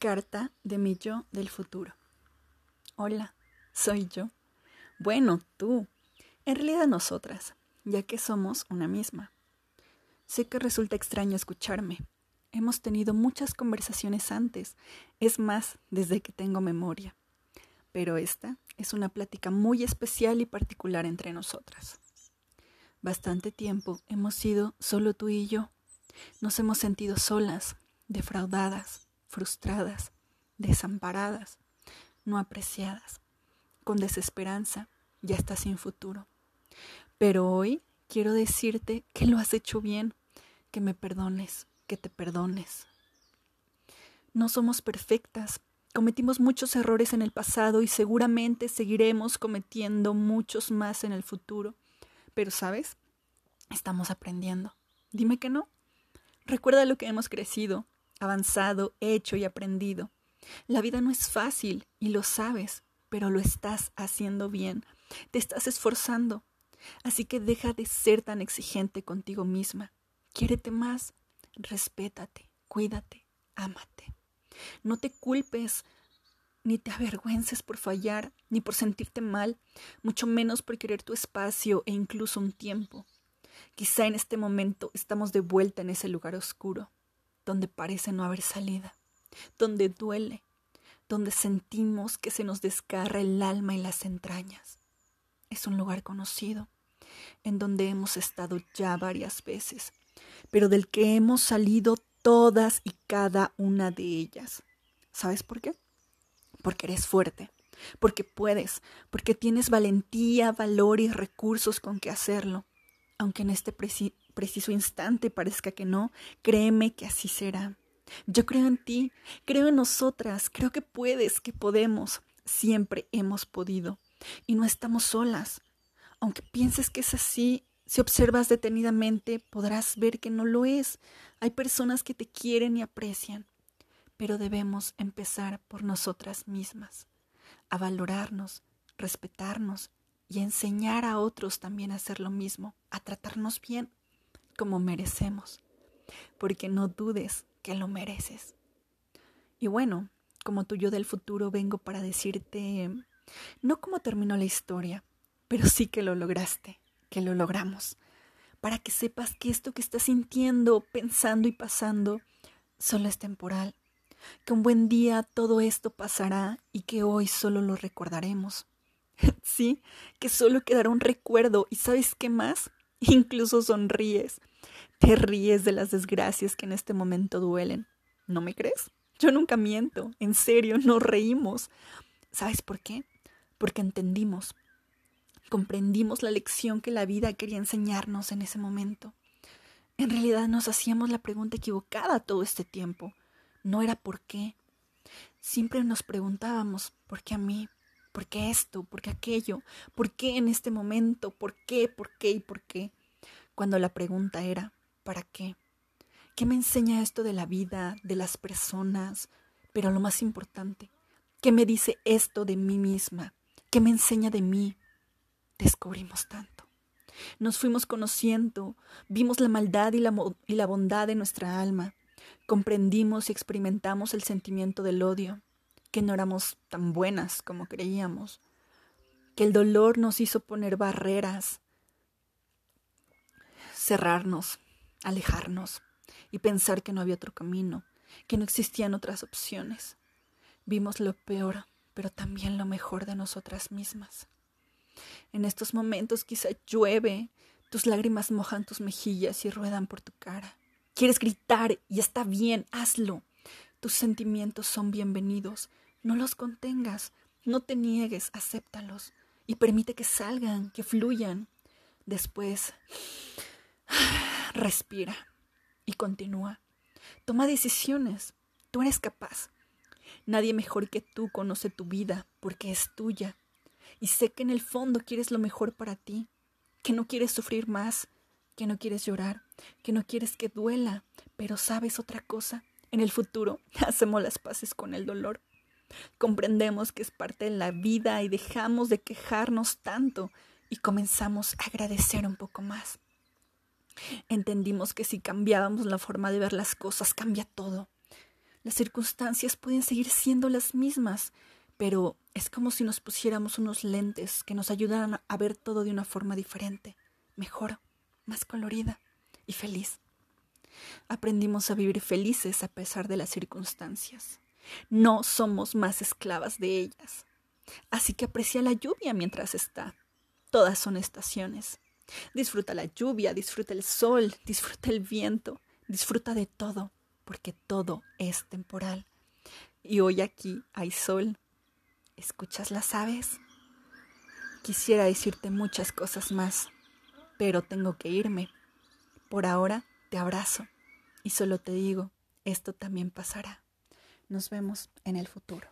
Carta de mi yo del futuro. Hola, soy yo. Bueno, tú. En realidad nosotras, ya que somos una misma. Sé que resulta extraño escucharme. Hemos tenido muchas conversaciones antes, es más, desde que tengo memoria. Pero esta es una plática muy especial y particular entre nosotras. Bastante tiempo hemos sido solo tú y yo. Nos hemos sentido solas, defraudadas, frustradas, desamparadas, no apreciadas, con desesperanza y hasta sin futuro. Pero hoy quiero decirte que lo has hecho bien, que me perdones, que te perdones. No somos perfectas, cometimos muchos errores en el pasado y seguramente seguiremos cometiendo muchos más en el futuro. Pero, ¿sabes? Estamos aprendiendo. Dime que no. Recuerda lo que hemos crecido, avanzado, hecho y aprendido. La vida no es fácil y lo sabes, pero lo estás haciendo bien, te estás esforzando. Así que deja de ser tan exigente contigo misma. Quiérete más, respétate, cuídate, ámate. No te culpes, ni te avergüences por fallar, ni por sentirte mal, mucho menos por querer tu espacio e incluso un tiempo. Quizá en este momento estamos de vuelta en ese lugar oscuro, donde parece no haber salida, donde duele, donde sentimos que se nos descarra el alma y las entrañas. Es un lugar conocido, en donde hemos estado ya varias veces, pero del que hemos salido todas y cada una de ellas. ¿Sabes por qué? Porque eres fuerte, porque puedes, porque tienes valentía, valor y recursos con que hacerlo. Aunque en este preciso instante parezca que no, créeme que así será. Yo creo en ti, creo en nosotras, creo que puedes, que podemos, siempre hemos podido. Y no estamos solas. Aunque pienses que es así, si observas detenidamente podrás ver que no lo es. Hay personas que te quieren y aprecian, pero debemos empezar por nosotras mismas, a valorarnos, respetarnos y enseñar a otros también a hacer lo mismo, a tratarnos bien como merecemos, porque no dudes que lo mereces. Y bueno, como tuyo del futuro vengo para decirte, no cómo terminó la historia, pero sí que lo lograste, que lo logramos, para que sepas que esto que estás sintiendo, pensando y pasando, solo es temporal, que un buen día todo esto pasará y que hoy solo lo recordaremos. sí, que solo quedará un recuerdo y sabes qué más, incluso sonríes, te ríes de las desgracias que en este momento duelen. ¿No me crees? Yo nunca miento, en serio, nos reímos. ¿Sabes por qué? Porque entendimos, comprendimos la lección que la vida quería enseñarnos en ese momento. En realidad nos hacíamos la pregunta equivocada todo este tiempo. No era por qué. Siempre nos preguntábamos, ¿por qué a mí? ¿Por qué esto? ¿Por qué aquello? ¿Por qué en este momento? ¿Por qué? ¿Por qué? ¿Y por qué? Cuando la pregunta era, ¿Para qué? ¿Qué me enseña esto de la vida, de las personas? Pero lo más importante, ¿qué me dice esto de mí misma? ¿Qué me enseña de mí? Descubrimos tanto. Nos fuimos conociendo, vimos la maldad y la, y la bondad de nuestra alma, comprendimos y experimentamos el sentimiento del odio, que no éramos tan buenas como creíamos, que el dolor nos hizo poner barreras, cerrarnos, alejarnos y pensar que no había otro camino, que no existían otras opciones. Vimos lo peor, pero también lo mejor de nosotras mismas. En estos momentos quizá llueve, tus lágrimas mojan tus mejillas y ruedan por tu cara. Quieres gritar y está bien, hazlo. Tus sentimientos son bienvenidos, no los contengas, no te niegues, acéptalos y permite que salgan, que fluyan. Después Respira y continúa. Toma decisiones. Tú eres capaz. Nadie mejor que tú conoce tu vida porque es tuya. Y sé que en el fondo quieres lo mejor para ti, que no quieres sufrir más, que no quieres llorar, que no quieres que duela, pero sabes otra cosa. En el futuro hacemos las paces con el dolor. Comprendemos que es parte de la vida y dejamos de quejarnos tanto y comenzamos a agradecer un poco más. Entendimos que si cambiábamos la forma de ver las cosas, cambia todo. Las circunstancias pueden seguir siendo las mismas, pero es como si nos pusiéramos unos lentes que nos ayudaran a ver todo de una forma diferente, mejor, más colorida y feliz. Aprendimos a vivir felices a pesar de las circunstancias. No somos más esclavas de ellas. Así que aprecia la lluvia mientras está. Todas son estaciones. Disfruta la lluvia, disfruta el sol, disfruta el viento, disfruta de todo, porque todo es temporal. Y hoy aquí hay sol. ¿Escuchas las aves? Quisiera decirte muchas cosas más, pero tengo que irme. Por ahora te abrazo y solo te digo, esto también pasará. Nos vemos en el futuro.